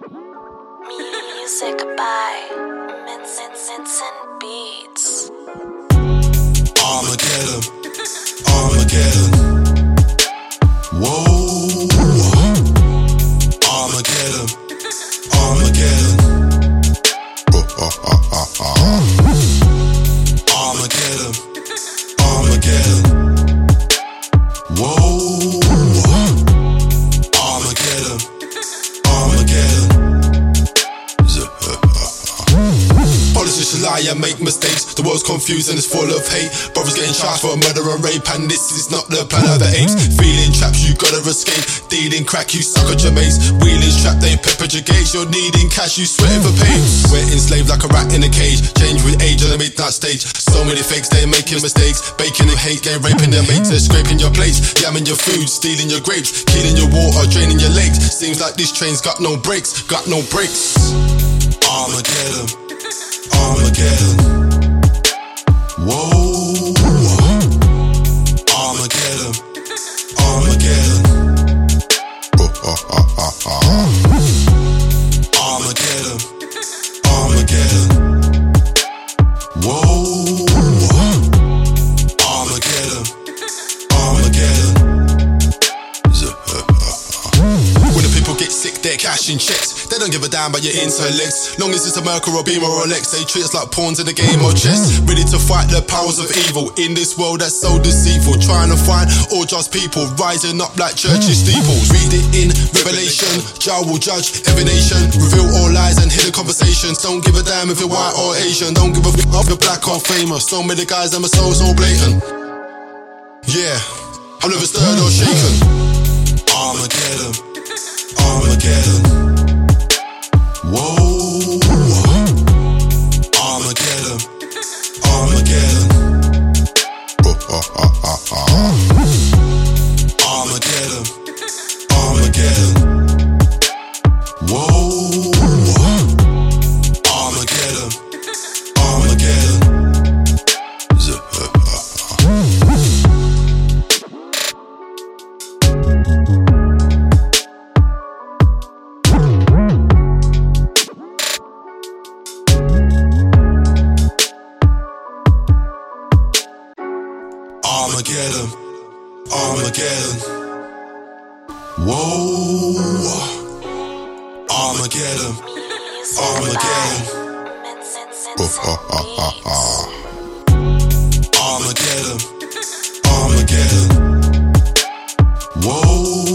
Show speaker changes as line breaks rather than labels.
Music by Menson Menson Beats.
Armageddon. Armageddon. Lie and make mistakes. The world's confused and it's full of hate. Brothers getting charged for murder and rape, and this is not the plan of the apes. Feeling trapped, you gotta escape. Dealing crack, you suck at your mates. Wheeling strapped, they peppered your gates. You're needing cash, you sweating for pain. We're enslaved like a rat in a cage. Change with age on the midnight stage. So many fakes, they're making mistakes. Baking and hate, they're raping their mates. They're scraping your plates, yamming your food, stealing your grapes, killing your water, draining your legs. Seems like this train's got no brakes, got no brakes. Armageddon, Armageddon. The they're cashing checks. They don't give a damn about your intellects. Long as it's a Mercury or Beamer or Lex, they treat us like pawns in the game of chess. Ready to fight the powers of evil in this world that's so deceitful. Trying to find all just people rising up like churches steeples. Read it in Revelation. Jah will judge every nation. Reveal all lies and hidden conversations. Don't give a damn if you're white or Asian. Don't give a f if you're black or famous. So many guys, them are so so blatant. Yeah, I'm never stirred or shaken. Armageddon, Armageddon. Armageddon, Armageddon. Whoa, Armageddon, Armageddon. Armageddon, Armageddon. Whoa.